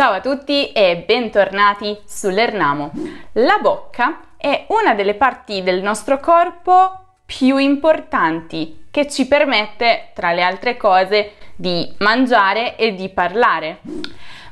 Ciao a tutti e bentornati sull'Ernamo. La bocca è una delle parti del nostro corpo più importanti che ci permette, tra le altre cose, di mangiare e di parlare.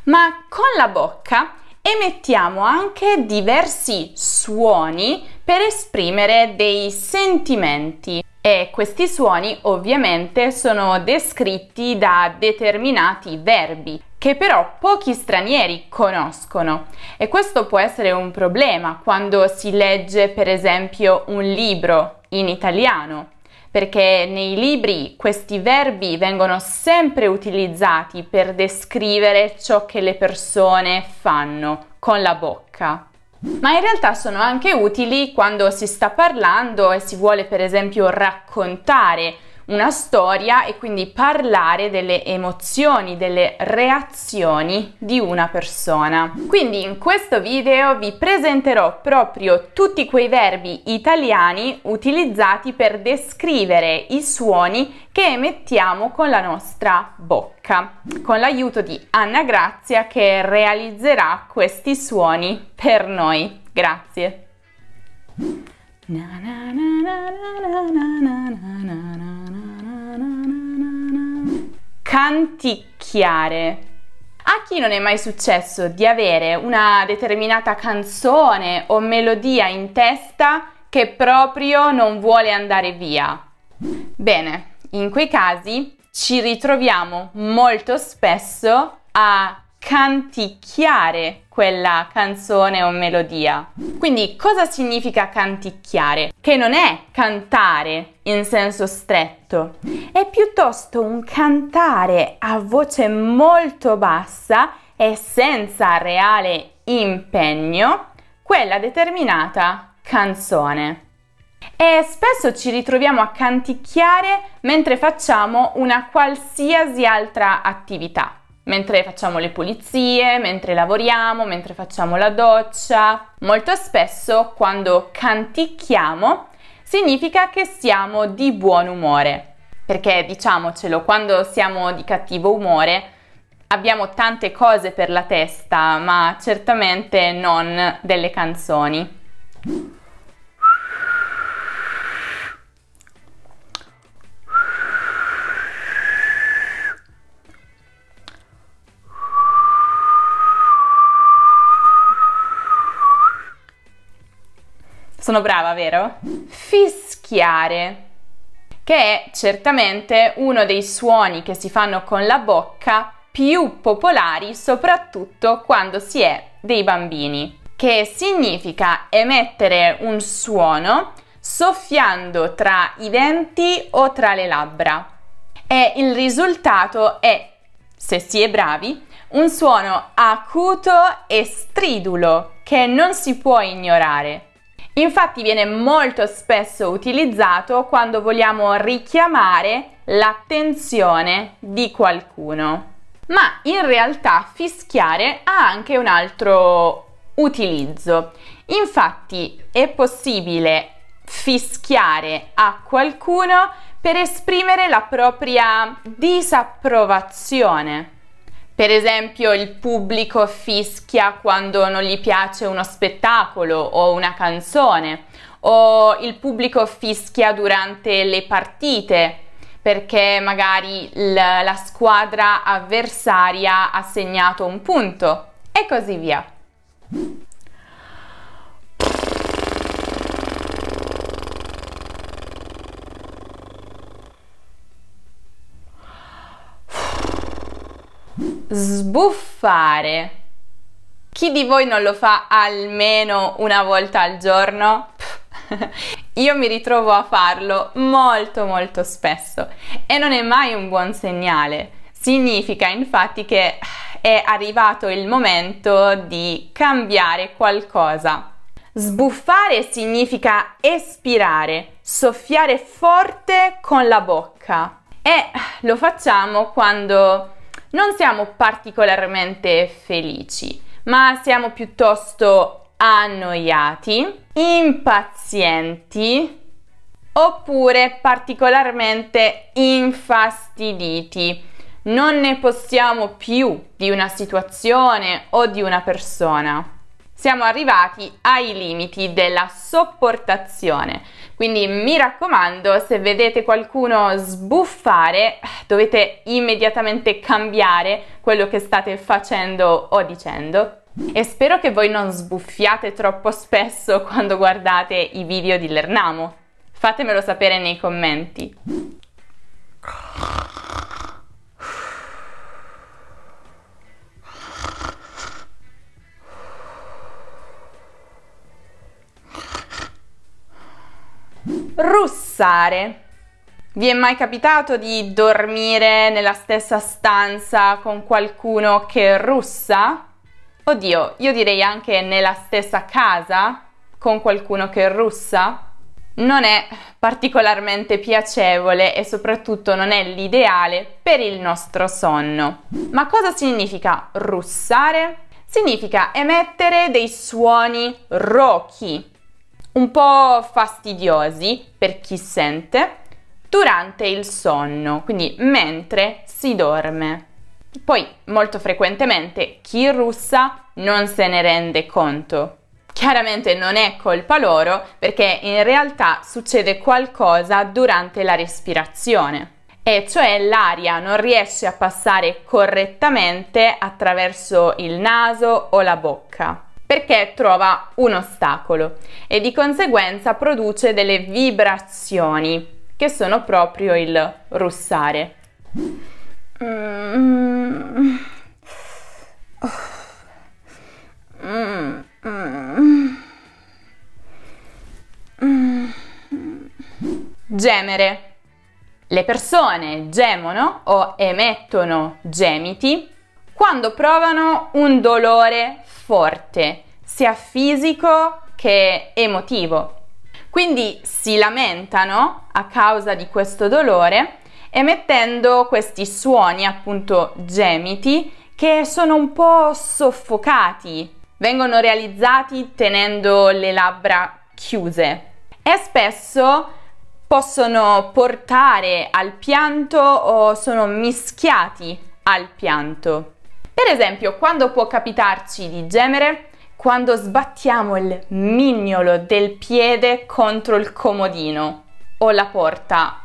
Ma con la bocca emettiamo anche diversi suoni per esprimere dei sentimenti e questi suoni ovviamente sono descritti da determinati verbi che però pochi stranieri conoscono e questo può essere un problema quando si legge per esempio un libro in italiano perché nei libri questi verbi vengono sempre utilizzati per descrivere ciò che le persone fanno con la bocca. Ma in realtà sono anche utili quando si sta parlando e si vuole per esempio raccontare una storia e quindi parlare delle emozioni, delle reazioni di una persona. Quindi in questo video vi presenterò proprio tutti quei verbi italiani utilizzati per descrivere i suoni che emettiamo con la nostra bocca, con l'aiuto di Anna Grazia che realizzerà questi suoni per noi. Grazie. Canticchiare. A chi non è mai successo di avere una determinata canzone o melodia in testa che proprio non vuole andare via? Bene, in quei casi ci ritroviamo molto spesso a canticchiare quella canzone o melodia. Quindi cosa significa canticchiare? Che non è cantare in senso stretto, è piuttosto un cantare a voce molto bassa e senza reale impegno quella determinata canzone. E spesso ci ritroviamo a canticchiare mentre facciamo una qualsiasi altra attività mentre facciamo le pulizie, mentre lavoriamo, mentre facciamo la doccia. Molto spesso quando canticchiamo significa che siamo di buon umore. Perché diciamocelo, quando siamo di cattivo umore abbiamo tante cose per la testa, ma certamente non delle canzoni. Sono brava, vero? Fischiare, che è certamente uno dei suoni che si fanno con la bocca più popolari, soprattutto quando si è dei bambini, che significa emettere un suono soffiando tra i denti o tra le labbra. E il risultato è, se si è bravi, un suono acuto e stridulo che non si può ignorare. Infatti viene molto spesso utilizzato quando vogliamo richiamare l'attenzione di qualcuno. Ma in realtà fischiare ha anche un altro utilizzo. Infatti è possibile fischiare a qualcuno per esprimere la propria disapprovazione per esempio il pubblico fischia quando non gli piace uno spettacolo o una canzone o il pubblico fischia durante le partite perché magari la, la squadra avversaria ha segnato un punto e così via. Sbuffare. Chi di voi non lo fa almeno una volta al giorno? Io mi ritrovo a farlo molto molto spesso e non è mai un buon segnale. Significa infatti che è arrivato il momento di cambiare qualcosa. Sbuffare significa espirare, soffiare forte con la bocca e lo facciamo quando non siamo particolarmente felici, ma siamo piuttosto annoiati, impazienti oppure particolarmente infastiditi. non ne possiamo più di una situazione o di una persona. Siamo arrivati ai limiti della sopportazione. Quindi mi raccomando, se vedete qualcuno sbuffare, dovete immediatamente cambiare quello che state facendo o dicendo. E spero che voi non sbuffiate troppo spesso quando guardate i video di Lernamo. Fatemelo sapere nei commenti. Russare. Vi è mai capitato di dormire nella stessa stanza con qualcuno che russa? Oddio, io direi anche nella stessa casa con qualcuno che russa? Non è particolarmente piacevole e soprattutto non è l'ideale per il nostro sonno. Ma cosa significa russare? Significa emettere dei suoni rochi un po' fastidiosi per chi sente durante il sonno, quindi mentre si dorme. Poi molto frequentemente chi russa non se ne rende conto. Chiaramente non è colpa loro perché in realtà succede qualcosa durante la respirazione e cioè l'aria non riesce a passare correttamente attraverso il naso o la bocca perché trova un ostacolo e di conseguenza produce delle vibrazioni che sono proprio il russare. Gemere. Le persone gemono o emettono gemiti quando provano un dolore forte, sia fisico che emotivo. Quindi si lamentano a causa di questo dolore emettendo questi suoni appunto gemiti che sono un po' soffocati, vengono realizzati tenendo le labbra chiuse e spesso possono portare al pianto o sono mischiati al pianto. Per esempio, quando può capitarci di gemere? Quando sbattiamo il mignolo del piede contro il comodino o la porta.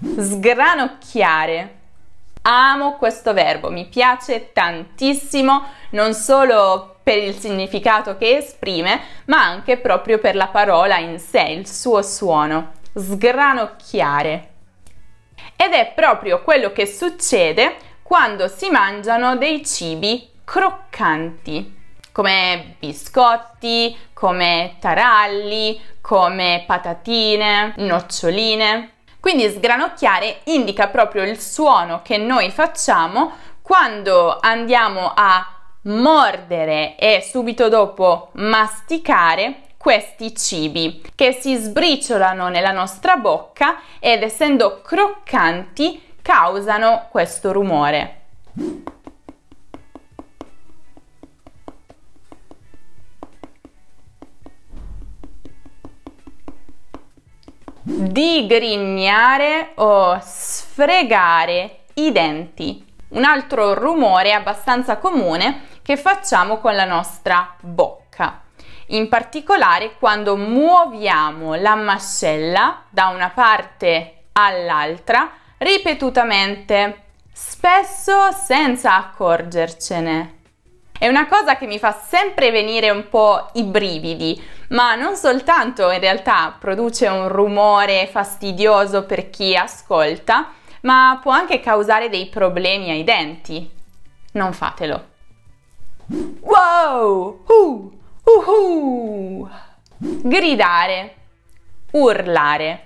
Sgranocchiare Amo questo verbo, mi piace tantissimo, non solo per il significato che esprime, ma anche proprio per la parola in sé, il suo suono. Sgranocchiare. Ed è proprio quello che succede quando si mangiano dei cibi croccanti, come biscotti, come taralli, come patatine, noccioline. Quindi sgranocchiare indica proprio il suono che noi facciamo quando andiamo a mordere e subito dopo masticare questi cibi che si sbriciolano nella nostra bocca ed essendo croccanti causano questo rumore. Digrignare o sfregare i denti. Un altro rumore abbastanza comune che facciamo con la nostra bocca. In particolare quando muoviamo la mascella da una parte all'altra ripetutamente, spesso senza accorgercene. È una cosa che mi fa sempre venire un po' i brividi, ma non soltanto in realtà produce un rumore fastidioso per chi ascolta, ma può anche causare dei problemi ai denti. Non fatelo. Wow! Uh! Uh-huh! Gridare, urlare.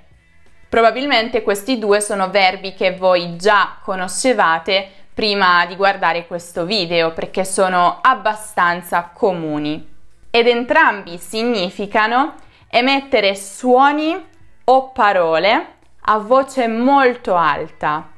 Probabilmente questi due sono verbi che voi già conoscevate prima di guardare questo video perché sono abbastanza comuni ed entrambi significano emettere suoni o parole a voce molto alta.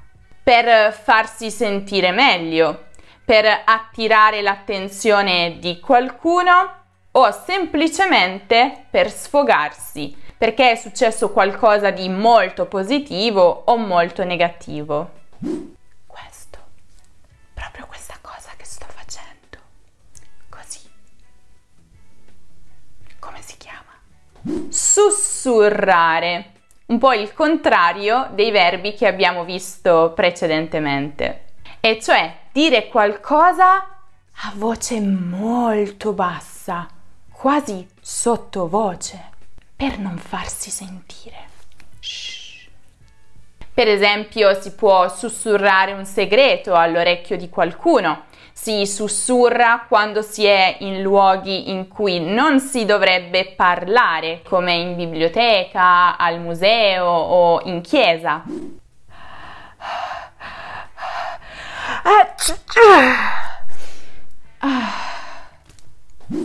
per farsi sentire meglio, per attirare l'attenzione di qualcuno o semplicemente per sfogarsi, perché è successo qualcosa di molto positivo o molto negativo. Sussurrare, un po' il contrario dei verbi che abbiamo visto precedentemente, e cioè dire qualcosa a voce molto bassa quasi sottovoce, per non farsi sentire. Per esempio, si può sussurrare un segreto all'orecchio di qualcuno. Si sussurra quando si è in luoghi in cui non si dovrebbe parlare, come in biblioteca, al museo o in chiesa.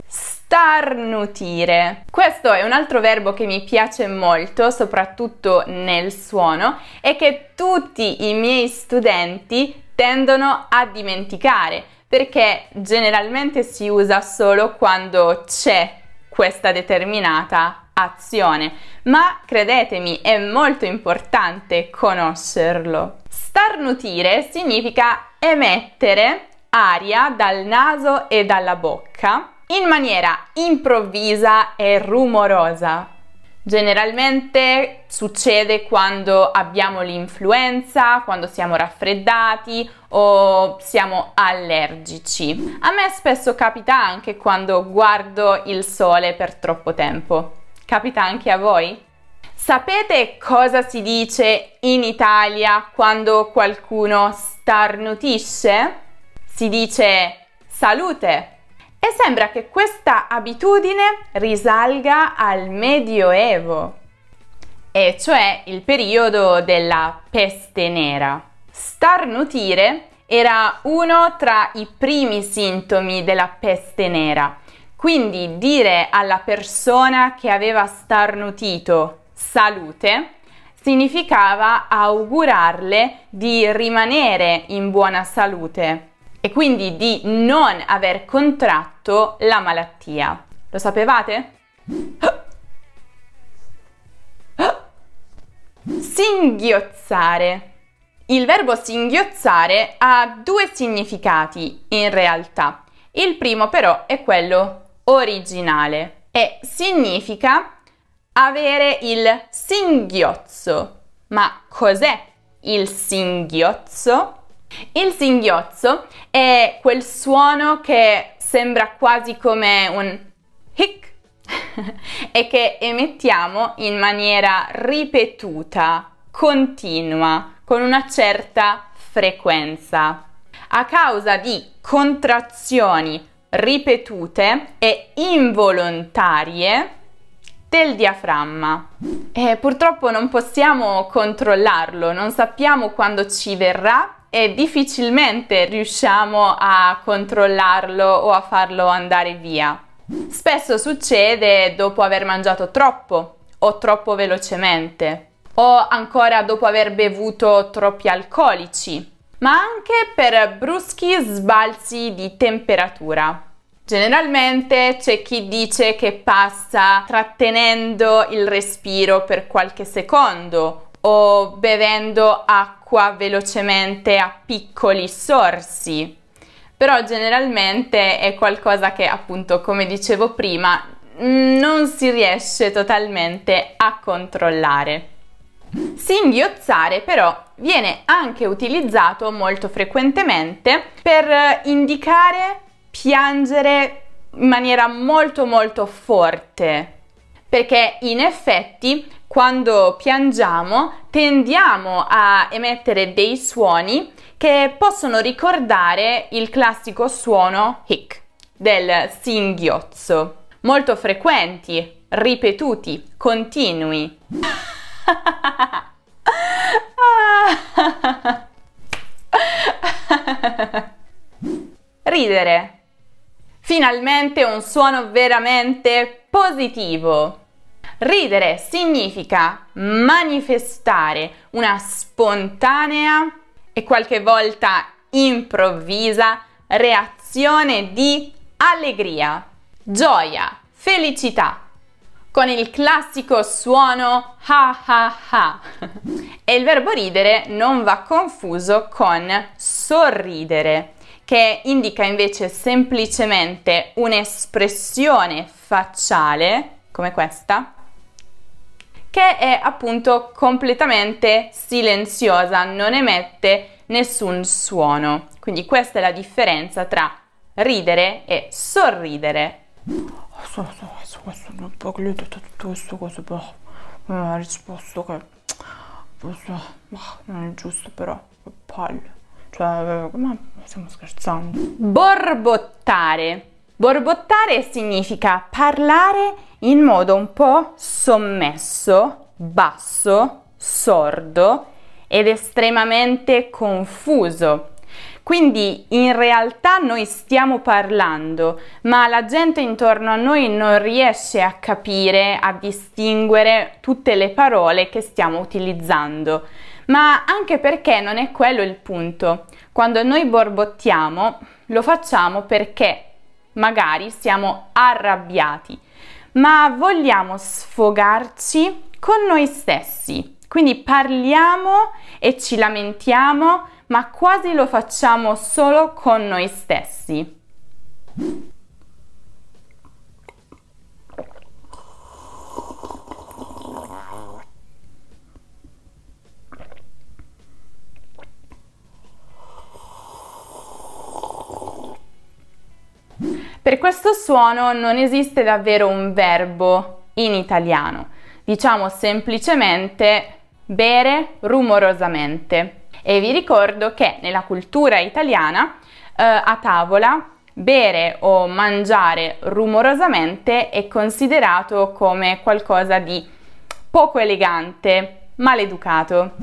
Starnutire. Questo è un altro verbo che mi piace molto, soprattutto nel suono, e che tutti i miei studenti tendono a dimenticare, perché generalmente si usa solo quando c'è questa determinata azione, ma credetemi è molto importante conoscerlo. Starnutire significa emettere aria dal naso e dalla bocca in maniera improvvisa e rumorosa. Generalmente succede quando abbiamo l'influenza, quando siamo raffreddati o siamo allergici. A me spesso capita anche quando guardo il sole per troppo tempo. Capita anche a voi? Sapete cosa si dice in Italia quando qualcuno starnutisce? Si dice salute. E sembra che questa abitudine risalga al Medioevo, e cioè il periodo della peste nera. Starnutire era uno tra i primi sintomi della peste nera, quindi dire alla persona che aveva starnutito salute significava augurarle di rimanere in buona salute e quindi di non aver contratto la malattia. Lo sapevate? Singhiozzare. Il verbo singhiozzare ha due significati in realtà. Il primo però è quello originale e significa avere il singhiozzo. Ma cos'è il singhiozzo? Il singhiozzo è quel suono che sembra quasi come un hic e che emettiamo in maniera ripetuta, continua, con una certa frequenza. A causa di contrazioni ripetute e involontarie del diaframma. E purtroppo non possiamo controllarlo, non sappiamo quando ci verrà e difficilmente riusciamo a controllarlo o a farlo andare via. Spesso succede dopo aver mangiato troppo o troppo velocemente o ancora dopo aver bevuto troppi alcolici, ma anche per bruschi sbalzi di temperatura. Generalmente c'è chi dice che passa trattenendo il respiro per qualche secondo o bevendo acqua velocemente a piccoli sorsi. Però generalmente è qualcosa che appunto, come dicevo prima, non si riesce totalmente a controllare. Singhiozzare però viene anche utilizzato molto frequentemente per indicare piangere in maniera molto molto forte perché in effetti quando piangiamo tendiamo a emettere dei suoni che possono ricordare il classico suono hic del singhiozzo, molto frequenti, ripetuti, continui. Ridere. Finalmente un suono veramente positivo. Ridere significa manifestare una spontanea e qualche volta improvvisa reazione di allegria, gioia, felicità con il classico suono ha ha ha. e il verbo ridere non va confuso con sorridere, che indica invece semplicemente un'espressione facciale come questa che è appunto completamente silenziosa, non emette nessun suono. Quindi questa è la differenza tra ridere e sorridere. Non risposto che non è giusto però palle cioè ma stiamo scherzando borbottare borbottare significa parlare in modo un po' sommesso basso sordo ed estremamente confuso quindi in realtà noi stiamo parlando, ma la gente intorno a noi non riesce a capire, a distinguere tutte le parole che stiamo utilizzando. Ma anche perché non è quello il punto. Quando noi borbottiamo, lo facciamo perché magari siamo arrabbiati, ma vogliamo sfogarci con noi stessi. Quindi parliamo e ci lamentiamo ma quasi lo facciamo solo con noi stessi. Per questo suono non esiste davvero un verbo in italiano. Diciamo semplicemente bere rumorosamente. E vi ricordo che nella cultura italiana eh, a tavola bere o mangiare rumorosamente è considerato come qualcosa di poco elegante, maleducato.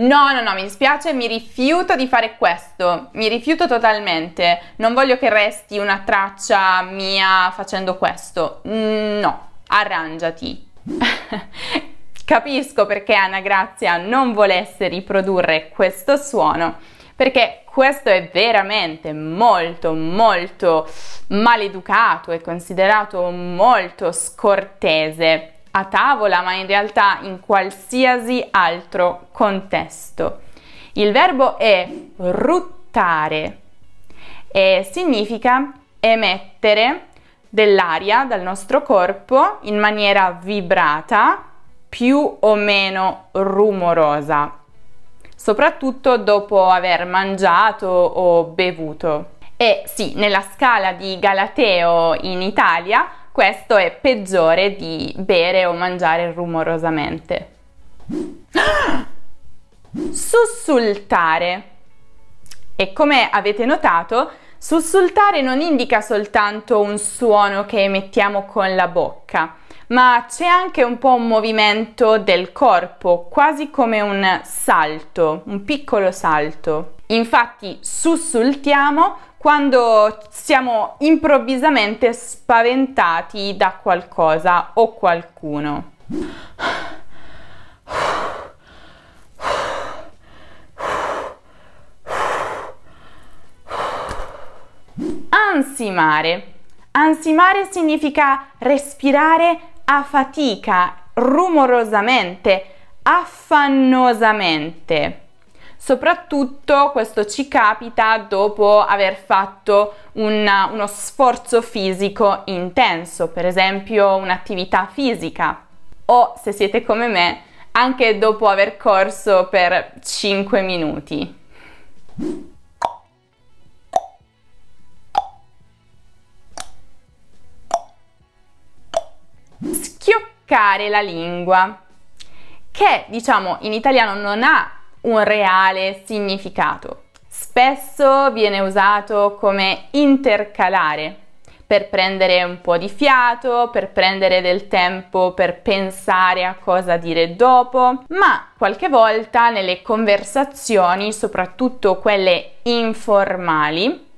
No, no, no, mi dispiace, mi rifiuto di fare questo, mi rifiuto totalmente, non voglio che resti una traccia mia facendo questo. No, arrangiati. Capisco perché Anna Grazia non volesse riprodurre questo suono, perché questo è veramente molto molto maleducato e considerato molto scortese a tavola, ma in realtà in qualsiasi altro contesto. Il verbo è ruttare e significa emettere dell'aria dal nostro corpo in maniera vibrata più o meno rumorosa, soprattutto dopo aver mangiato o bevuto. E sì, nella scala di Galateo in Italia questo è peggiore di bere o mangiare rumorosamente. Sussultare. E come avete notato, sussultare non indica soltanto un suono che emettiamo con la bocca, ma c'è anche un po' un movimento del corpo, quasi come un salto, un piccolo salto. Infatti sussultiamo quando siamo improvvisamente spaventati da qualcosa o qualcuno. Ansimare. Ansimare significa respirare a fatica, rumorosamente, affannosamente. Soprattutto questo ci capita dopo aver fatto una, uno sforzo fisico intenso, per esempio un'attività fisica, o se siete come me, anche dopo aver corso per 5 minuti. schioccare la lingua, che diciamo in italiano non ha un reale significato. Spesso viene usato come intercalare per prendere un po' di fiato, per prendere del tempo per pensare a cosa dire dopo, ma qualche volta nelle conversazioni, soprattutto quelle informali,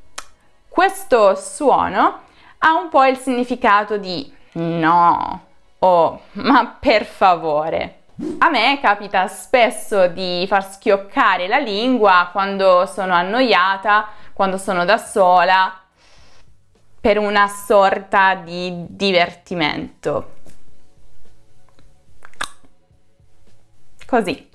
questo suono ha un po' il significato di no, oh, ma per favore. A me capita spesso di far schioccare la lingua quando sono annoiata, quando sono da sola, per una sorta di divertimento. Così.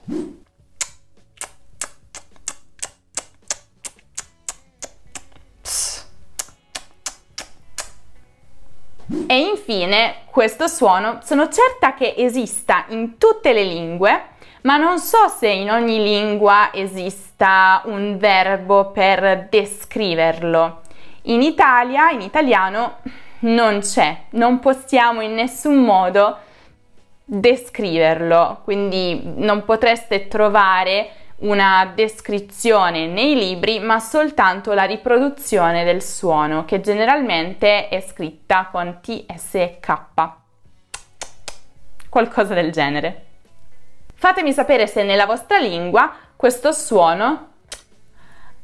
E infine questo suono sono certa che esista in tutte le lingue, ma non so se in ogni lingua esista un verbo per descriverlo. In Italia, in italiano, non c'è, non possiamo in nessun modo descriverlo, quindi non potreste trovare una descrizione nei libri, ma soltanto la riproduzione del suono, che generalmente è scritta con TSK. Qualcosa del genere. Fatemi sapere se nella vostra lingua questo suono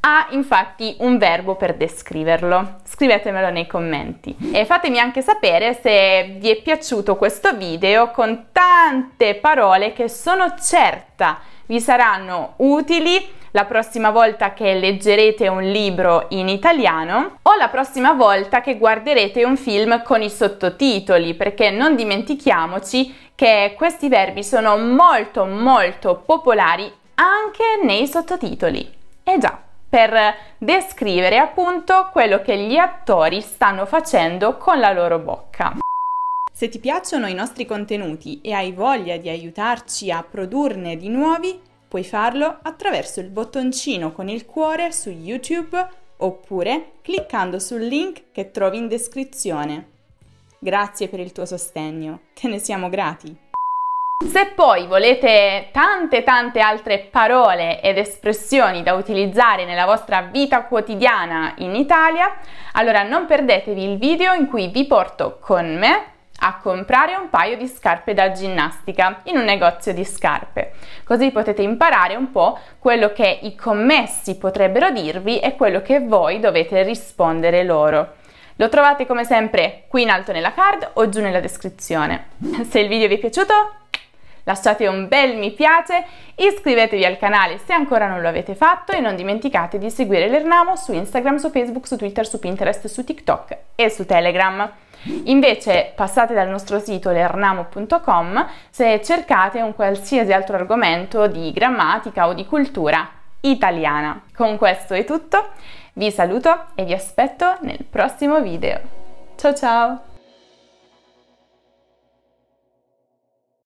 ha infatti un verbo per descriverlo. Scrivetemelo nei commenti e fatemi anche sapere se vi è piaciuto questo video con tante parole che sono certa vi saranno utili la prossima volta che leggerete un libro in italiano o la prossima volta che guarderete un film con i sottotitoli, perché non dimentichiamoci che questi verbi sono molto molto popolari anche nei sottotitoli. Eh già, per descrivere appunto quello che gli attori stanno facendo con la loro bocca. Se ti piacciono i nostri contenuti e hai voglia di aiutarci a produrne di nuovi, puoi farlo attraverso il bottoncino con il cuore su YouTube oppure cliccando sul link che trovi in descrizione. Grazie per il tuo sostegno, te ne siamo grati. Se poi volete tante tante altre parole ed espressioni da utilizzare nella vostra vita quotidiana in Italia, allora non perdetevi il video in cui vi porto con me a comprare un paio di scarpe da ginnastica in un negozio di scarpe. Così potete imparare un po' quello che i commessi potrebbero dirvi e quello che voi dovete rispondere loro. Lo trovate come sempre qui in alto nella card o giù nella descrizione. Se il video vi è piaciuto lasciate un bel mi piace, iscrivetevi al canale se ancora non lo avete fatto e non dimenticate di seguire l'Ernamo su Instagram, su Facebook, su Twitter, su Pinterest, su TikTok e su Telegram. Invece passate dal nostro sito lernamo.com se cercate un qualsiasi altro argomento di grammatica o di cultura italiana. Con questo è tutto, vi saluto e vi aspetto nel prossimo video. Ciao ciao!